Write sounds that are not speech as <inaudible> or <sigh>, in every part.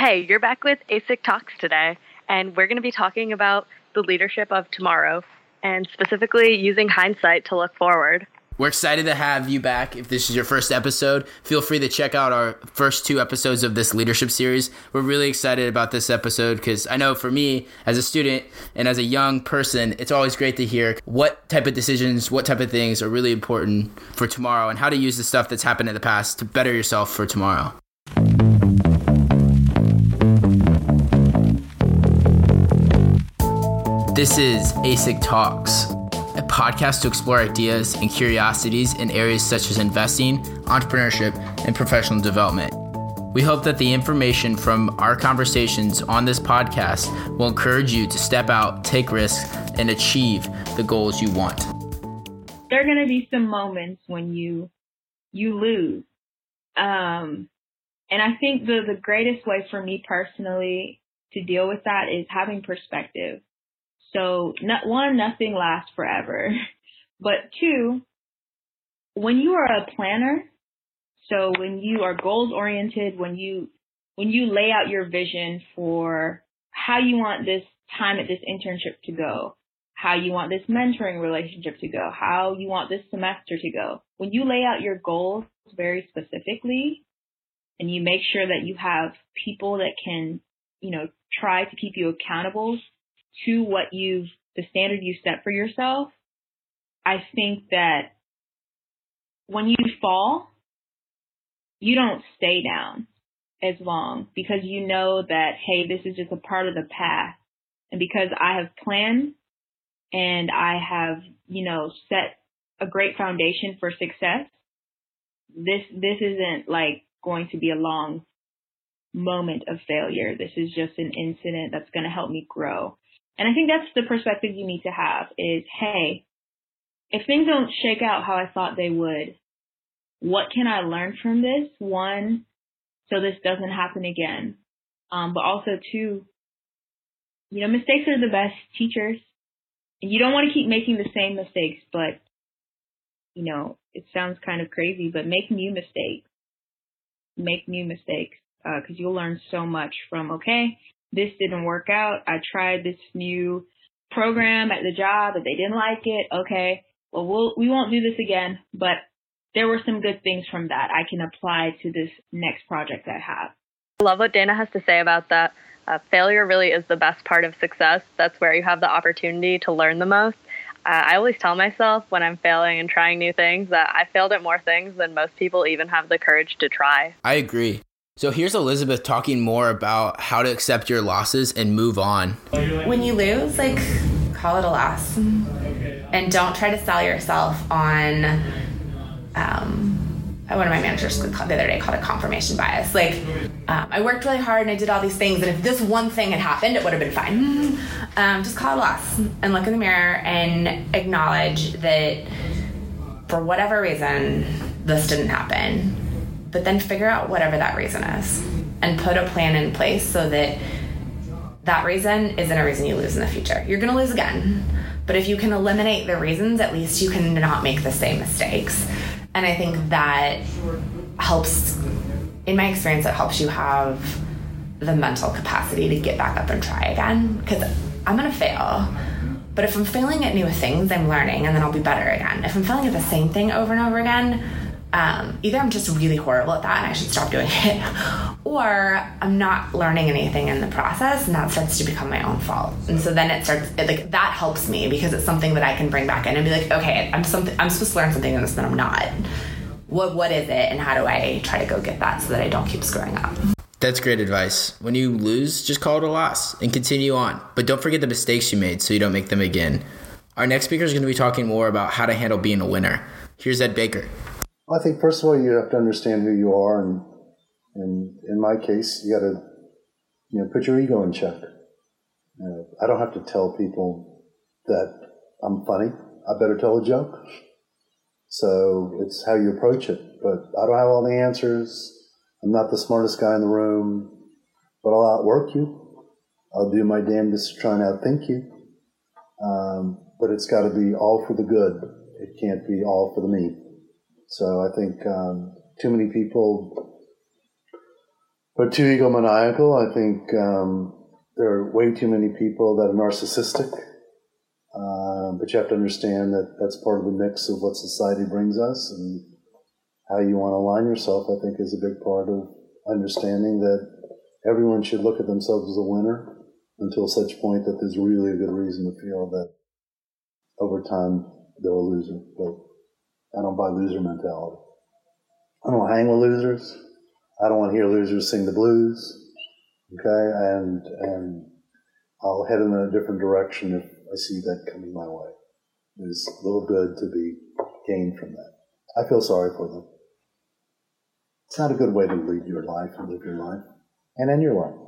Hey, you're back with ASIC Talks today, and we're going to be talking about the leadership of tomorrow and specifically using hindsight to look forward. We're excited to have you back. If this is your first episode, feel free to check out our first two episodes of this leadership series. We're really excited about this episode because I know for me, as a student and as a young person, it's always great to hear what type of decisions, what type of things are really important for tomorrow and how to use the stuff that's happened in the past to better yourself for tomorrow. This is ASIC Talks a podcast to explore ideas and curiosities in areas such as investing, entrepreneurship, and professional development. We hope that the information from our conversations on this podcast will encourage you to step out, take risks, and achieve the goals you want. There are going to be some moments when you you lose. Um, and I think the the greatest way for me personally to deal with that is having perspective. So not, one, nothing lasts forever. <laughs> But two, when you are a planner, so when you are goals oriented, when you when you lay out your vision for how you want this time at this internship to go, how you want this mentoring relationship to go, how you want this semester to go, when you lay out your goals very specifically and you make sure that you have people that can, you know, try to keep you accountable to what you've, the standard you set for yourself, I think that when you fall, you don't stay down as long because you know that, hey, this is just a part of the path. And because I have planned and I have, you know, set a great foundation for success, this, this isn't like going to be a long moment of failure. This is just an incident that's going to help me grow. And I think that's the perspective you need to have is, hey, if things don't shake out how I thought they would, what can I learn from this? One, so this doesn't happen again. Um, but also two, you know, mistakes are the best teachers. And you don't want to keep making the same mistakes, but, you know, it sounds kind of crazy, but make new mistakes. Make new mistakes, uh, cause you'll learn so much from, okay, this didn't work out. I tried this new program at the job, but they didn't like it. Okay. Well, we'll, we won't do this again, but there were some good things from that I can apply to this next project I have. I love what Dana has to say about that. Uh, failure really is the best part of success. That's where you have the opportunity to learn the most. Uh, I always tell myself when I'm failing and trying new things that I failed at more things than most people even have the courage to try. I agree. So here's Elizabeth talking more about how to accept your losses and move on. When you lose, like, call it a loss. And don't try to sell yourself on, um, one of my managers the other day called it confirmation bias. Like, um, I worked really hard and I did all these things, and if this one thing had happened, it would have been fine. <laughs> Um, just call it a loss and look in the mirror and acknowledge that for whatever reason, this didn't happen but then figure out whatever that reason is and put a plan in place so that that reason isn't a reason you lose in the future. You're going to lose again. But if you can eliminate the reasons, at least you can not make the same mistakes. And I think that helps, in my experience, it helps you have the mental capacity to get back up and try again. Because I'm going to fail. But if I'm failing at new things, I'm learning and then I'll be better again. If I'm failing at the same thing over and over again, um, either I'm just really horrible at that and I should stop doing it, <laughs> or I'm not learning anything in the process and that starts to become my own fault. And so then it starts it, like that helps me because it's something that I can bring back in and be like, okay, I'm something I'm supposed to learn something in this that I'm not. What what is it and how do I try to go get that so that I don't keep screwing up? That's great advice. When you lose, just call it a loss and continue on. But don't forget the mistakes you made so you don't make them again. Our next speaker is going to be talking more about how to handle being a winner. Here's Ed Baker. I think first of all you have to understand who you are, and and in my case, you got to you know put your ego in check. Uh, I don't have to tell people that I'm funny. I better tell a joke. So it's how you approach it. But I don't have all the answers. I'm not the smartest guy in the room, but I'll outwork you. I'll do my damnedest to try and outthink you. Um, but it's got to be all for the good. It can't be all for the me. So I think um, too many people are too egomaniacal. I think um, there are way too many people that are narcissistic. Uh, but you have to understand that that's part of the mix of what society brings us and how you want to align yourself. I think is a big part of understanding that everyone should look at themselves as a winner until such point that there's really a good reason to feel that over time they're a loser. But I don't buy loser mentality. I don't hang with losers. I don't want to hear losers sing the blues. Okay, and and I'll head in a different direction if I see that coming my way. There's little good to be gained from that. I feel sorry for them. It's not a good way to lead your life and live your life and end your life.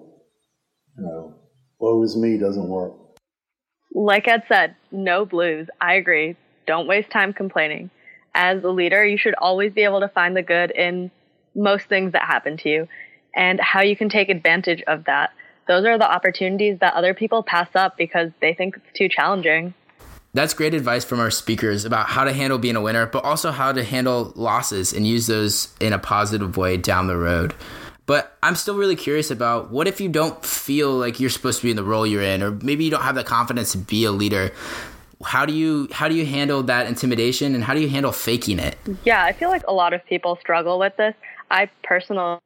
You know, woe is me doesn't work. Like Ed said, no blues. I agree. Don't waste time complaining. As a leader, you should always be able to find the good in most things that happen to you and how you can take advantage of that. Those are the opportunities that other people pass up because they think it's too challenging. That's great advice from our speakers about how to handle being a winner, but also how to handle losses and use those in a positive way down the road. But I'm still really curious about what if you don't feel like you're supposed to be in the role you're in, or maybe you don't have the confidence to be a leader. How do you how do you handle that intimidation and how do you handle faking it? Yeah, I feel like a lot of people struggle with this. I personally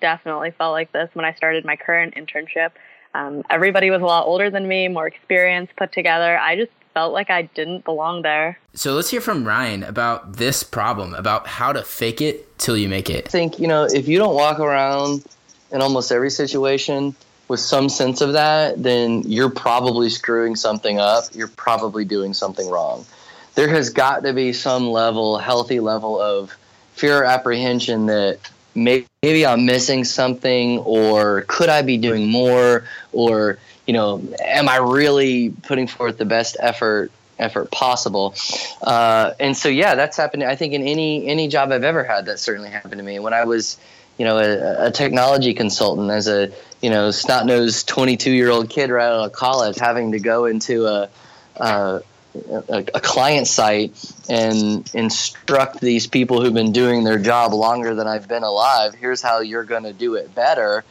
definitely felt like this when I started my current internship. Um, everybody was a lot older than me, more experience put together. I just felt like I didn't belong there. So let's hear from Ryan about this problem, about how to fake it till you make it. I think, you know, if you don't walk around in almost every situation with some sense of that, then you're probably screwing something up. You're probably doing something wrong. There has got to be some level, healthy level of fear or apprehension that maybe I'm missing something or could I be doing more or you know, am I really putting forth the best effort effort possible? Uh, and so, yeah, that's happened. I think in any any job I've ever had, that certainly happened to me. When I was, you know, a, a technology consultant as a you know snot nosed twenty two year old kid right out of college, having to go into a, a a, a, client site and instruct these people who've been doing their job longer than I've been alive. Here's how you're going to do it better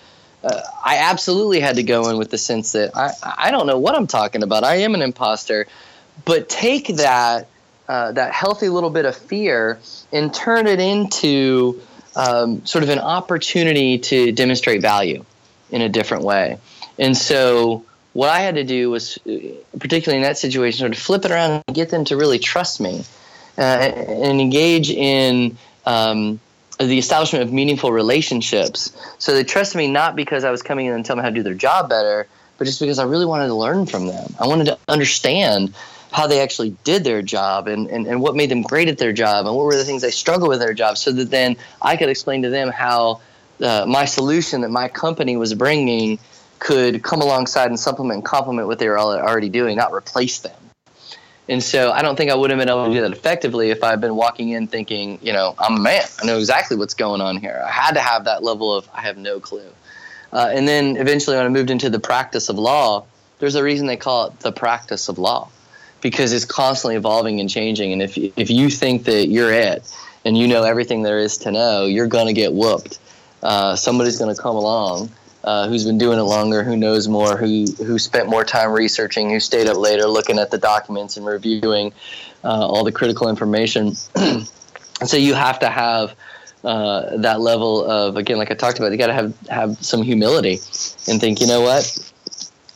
uh, I absolutely had to go in with the sense that I, I don't know what I'm talking about. I am an imposter. But take that uh, that healthy little bit of fear and turn it into um, sort of an opportunity to demonstrate value in a different way. And so what I had to do was, uh, particularly in that situation, sort of flip it around and get them to really trust me uh, and engage in um, the establishment of meaningful relationships. So they trusted me not because I was coming in and telling them how to do their job better, but just because I really wanted to learn from them. I wanted to understand how they actually did their job and, and, and what made them great at their job and what were the things they struggled with their job so that then I could explain to them how uh, my solution that my company was bringing could come alongside and supplement and complement what they were already doing, not replace them. And so I don't think I would have been able to do that effectively if I had been walking in thinking, you know, I'm a man. I know exactly what's going on here. I had to have that level of I have no clue. Uh, and then eventually, when I moved into the practice of law, there's a reason they call it the practice of law because it's constantly evolving and changing. And if if you think that you're it and you know everything there is to know, you're going to get whooped. Uh, somebody's going to come along uh, who's been doing it longer, who knows more, who who spent more time researching, who stayed up later looking at the documents and reviewing uh, all the critical information. <clears throat> so you have to have uh, that level of again, like I talked about, you got to have have some humility and think, you know what,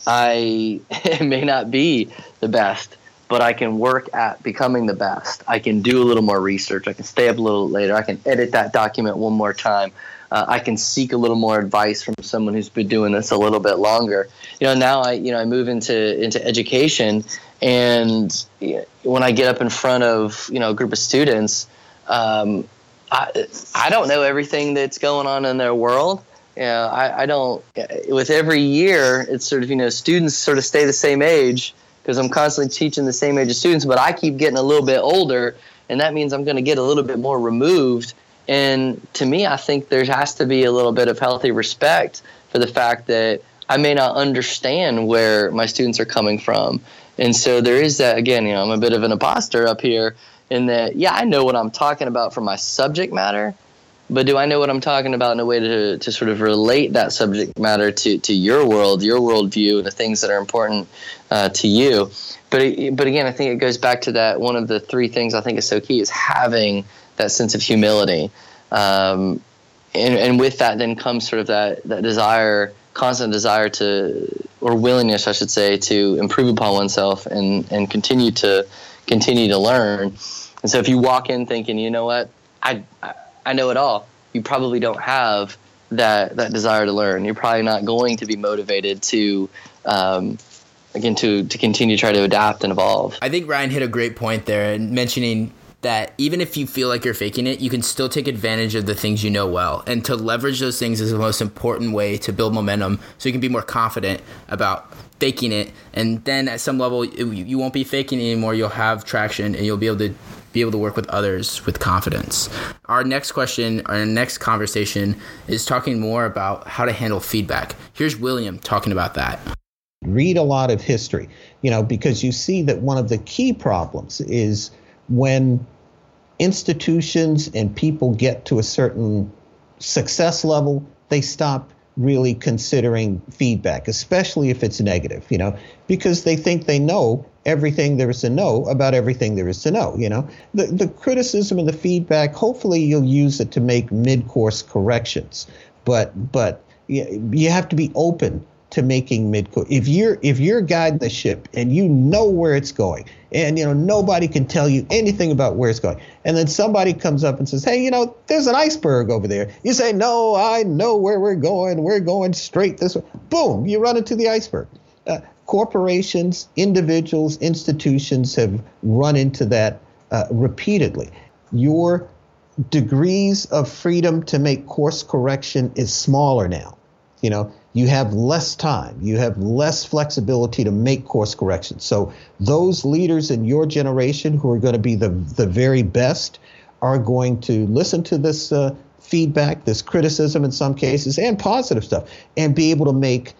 I <laughs> may not be the best. But I can work at becoming the best. I can do a little more research. I can stay up a little later. I can edit that document one more time uh, I can seek a little more advice from someone who's been doing this a little bit longer. You know, now I you know I move into into education, and when I get up in front of you know a group of students, um, I I don't know everything that's going on in their world. Yeah, I, I don't. With every year, it's sort of you know students sort of stay the same age because I'm constantly teaching the same age of students, but I keep getting a little bit older, and that means I'm going to get a little bit more removed and to me, I think there has to be a little bit of healthy respect for the fact that I may not understand where my students are coming from. And so there is that, again, you know, I'm a bit of an imposter up here in that, yeah, I know what I'm talking about for my subject matter, but do I know what I'm talking about in a way to, to sort of relate that subject matter to, to your world, your worldview, the things that are important uh, to you? But but again, I think it goes back to that one of the three things I think is so key is having that sense of humility, um, and and with that then comes sort of that that desire, constant desire to or willingness, I should say, to improve upon oneself and and continue to continue to learn. And so if you walk in thinking, you know what, I I know it all, you probably don't have that that desire to learn. You're probably not going to be motivated to um, again to to continue to try to adapt and evolve. I think Ryan hit a great point there, and mentioning that even if you feel like you're faking it, you can still take advantage of the things you know well. And to leverage those things is the most important way to build momentum so you can be more confident about faking it. And then at some level, you won't be faking anymore. You'll have traction and you'll be able to be able to work with others with confidence. Our next question, our next conversation is talking more about how to handle feedback. Here's William talking about that. Read a lot of history, you know, because you see that one of the key problems is when institutions and people get to a certain success level, they stop really considering feedback, especially if it's negative, you know, because they think they know everything there is to know about everything there is to know, you know. The, the criticism and the feedback, hopefully you'll use it to make mid-course corrections, but but you have to be open to making mid course. If you're if you're guiding the ship and you know where it's going, and you know nobody can tell you anything about where it's going, and then somebody comes up and says, "Hey, you know, there's an iceberg over there." You say, "No, I know where we're going. We're going straight this way." Boom! You run into the iceberg. Uh, corporations, individuals, institutions have run into that uh, repeatedly. Your degrees of freedom to make course correction is smaller now. You know, you have less time, you have less flexibility to make course corrections. So those leaders in your generation who are going to be the the very best are going to listen to this uh, feedback, this criticism in some cases, and positive stuff, and be able to make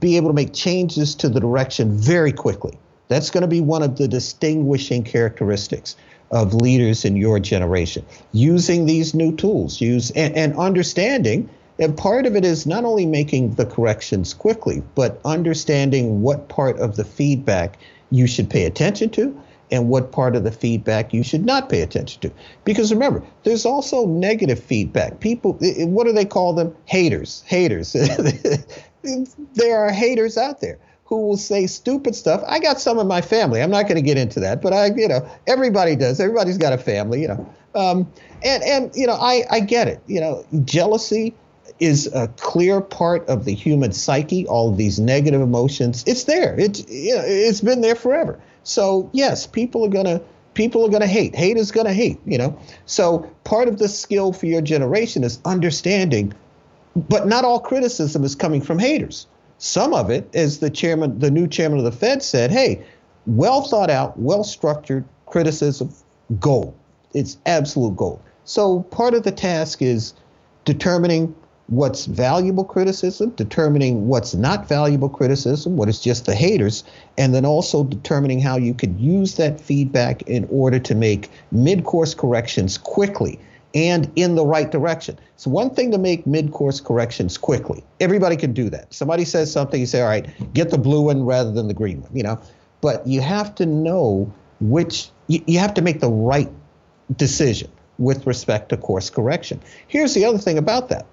be able to make changes to the direction very quickly. That's going to be one of the distinguishing characteristics of leaders in your generation. Using these new tools, use and, and understanding and part of it is not only making the corrections quickly, but understanding what part of the feedback you should pay attention to and what part of the feedback you should not pay attention to. Because remember, there's also negative feedback. People, what do they call them? Haters. Haters. <laughs> there are haters out there who will say stupid stuff. I got some in my family. I'm not going to get into that, but I, you know, everybody does. Everybody's got a family, you know. Um, and and you know, I I get it. You know, jealousy is a clear part of the human psyche. All of these negative emotions, it's there. It's you know, it's been there forever. So yes, people are gonna people are gonna hate. Hate is gonna hate. You know. So part of the skill for your generation is understanding, but not all criticism is coming from haters. Some of it, as the chairman, the new chairman of the Fed said, hey, well thought out, well structured criticism, gold. It's absolute gold. So part of the task is determining what's valuable criticism, determining what's not valuable criticism, what is just the haters, and then also determining how you could use that feedback in order to make mid course corrections quickly and in the right direction. So, one thing to make mid course corrections quickly. Everybody can do that. Somebody says something, you say, all right, get the blue one rather than the green one, you know. But you have to know which, you, you have to make the right decision with respect to course correction. Here's the other thing about that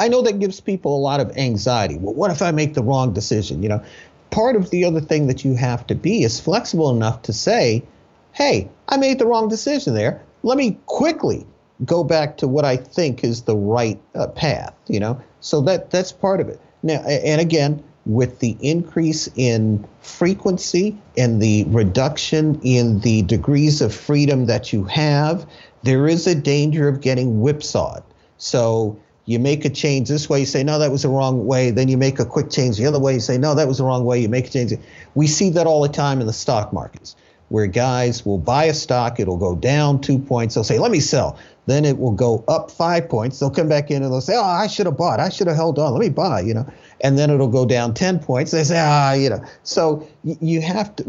I know that gives people a lot of anxiety. Well, what if I make the wrong decision? You know, part of the other thing that you have to be is flexible enough to say, hey, I made the wrong decision there. Let me quickly go back to what I think is the right uh, path, you know? So that that's part of it. Now, and again, with the increase in frequency and the reduction in the degrees of freedom that you have, there is a danger of getting whipsawed. So you make a change this way, you say, no, that was the wrong way. Then you make a quick change the other way, you say, no, that was the wrong way. You make a change. We see that all the time in the stock markets where guys will buy a stock, it'll go down two points, they'll say, let me sell. Then it will go up five points. They'll come back in and they'll say, oh, I should have bought. I should have held on. Let me buy, you know. And then it'll go down 10 points. They say, ah, you know. So you have to,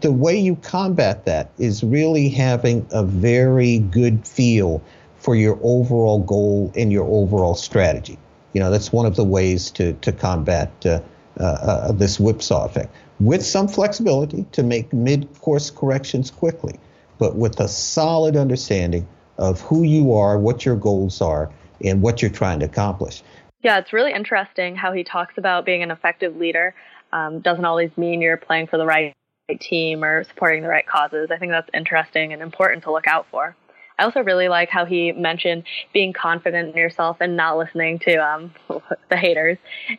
the way you combat that is really having a very good feel for your overall goal and your overall strategy. You know, that's one of the ways to, to combat uh, uh, uh, this whipsaw effect with some flexibility to make mid course corrections quickly, but with a solid understanding of who you are, what your goals are, and what you're trying to accomplish. Yeah, it's really interesting how he talks about being an effective leader. Um, doesn't always mean you're playing for the right team or supporting the right causes. I think that's interesting and important to look out for. I also really like how he mentioned being confident in yourself and not listening to um, <laughs> the haters.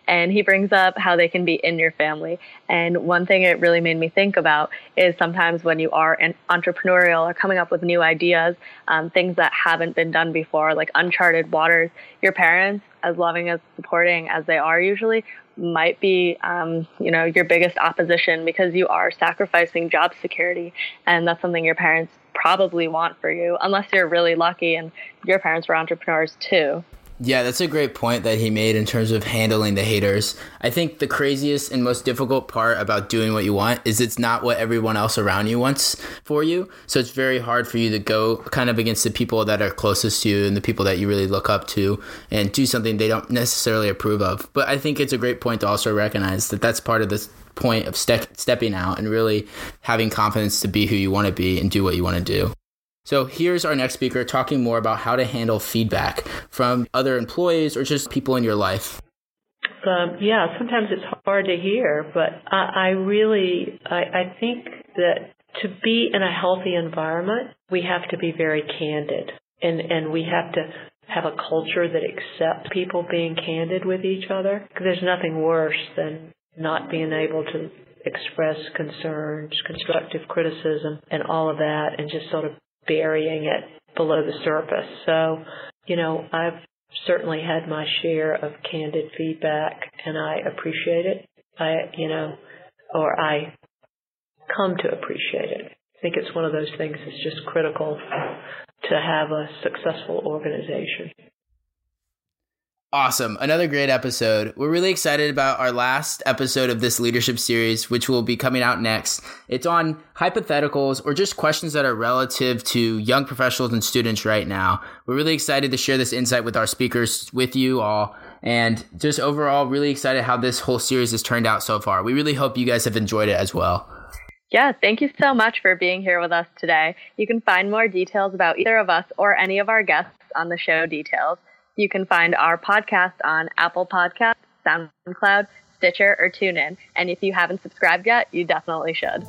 And he brings up how they can be in your family. And one thing it really made me think about is sometimes when you are an entrepreneurial or coming up with new ideas, um, things that haven't been done before, like uncharted waters, your parents, as loving as supporting as they are usually, might be, um, you know, your biggest opposition because you are sacrificing job security, and that's something your parents probably want for you, unless you're really lucky and your parents were entrepreneurs too. Yeah, that's a great point that he made in terms of handling the haters. I think the craziest and most difficult part about doing what you want is it's not what everyone else around you wants for you. So it's very hard for you to go kind of against the people that are closest to you and the people that you really look up to and do something they don't necessarily approve of. But I think it's a great point to also recognize that that's part of this point of ste- stepping out and really having confidence to be who you want to be and do what you want to do. So here's our next speaker talking more about how to handle feedback from other employees or just people in your life. Um, yeah, sometimes it's hard to hear, but I, I really I, I think that to be in a healthy environment, we have to be very candid, and and we have to have a culture that accepts people being candid with each other. Because there's nothing worse than not being able to express concerns, constructive criticism, and all of that, and just sort of burying it below the surface. So, you know, I've certainly had my share of candid feedback and I appreciate it. I, you know, or I come to appreciate it. I think it's one of those things that's just critical to have a successful organization. Awesome. Another great episode. We're really excited about our last episode of this leadership series, which will be coming out next. It's on hypotheticals or just questions that are relative to young professionals and students right now. We're really excited to share this insight with our speakers, with you all, and just overall, really excited how this whole series has turned out so far. We really hope you guys have enjoyed it as well. Yeah, thank you so much for being here with us today. You can find more details about either of us or any of our guests on the show details. You can find our podcast on Apple Podcasts, SoundCloud, Stitcher, or TuneIn. And if you haven't subscribed yet, you definitely should.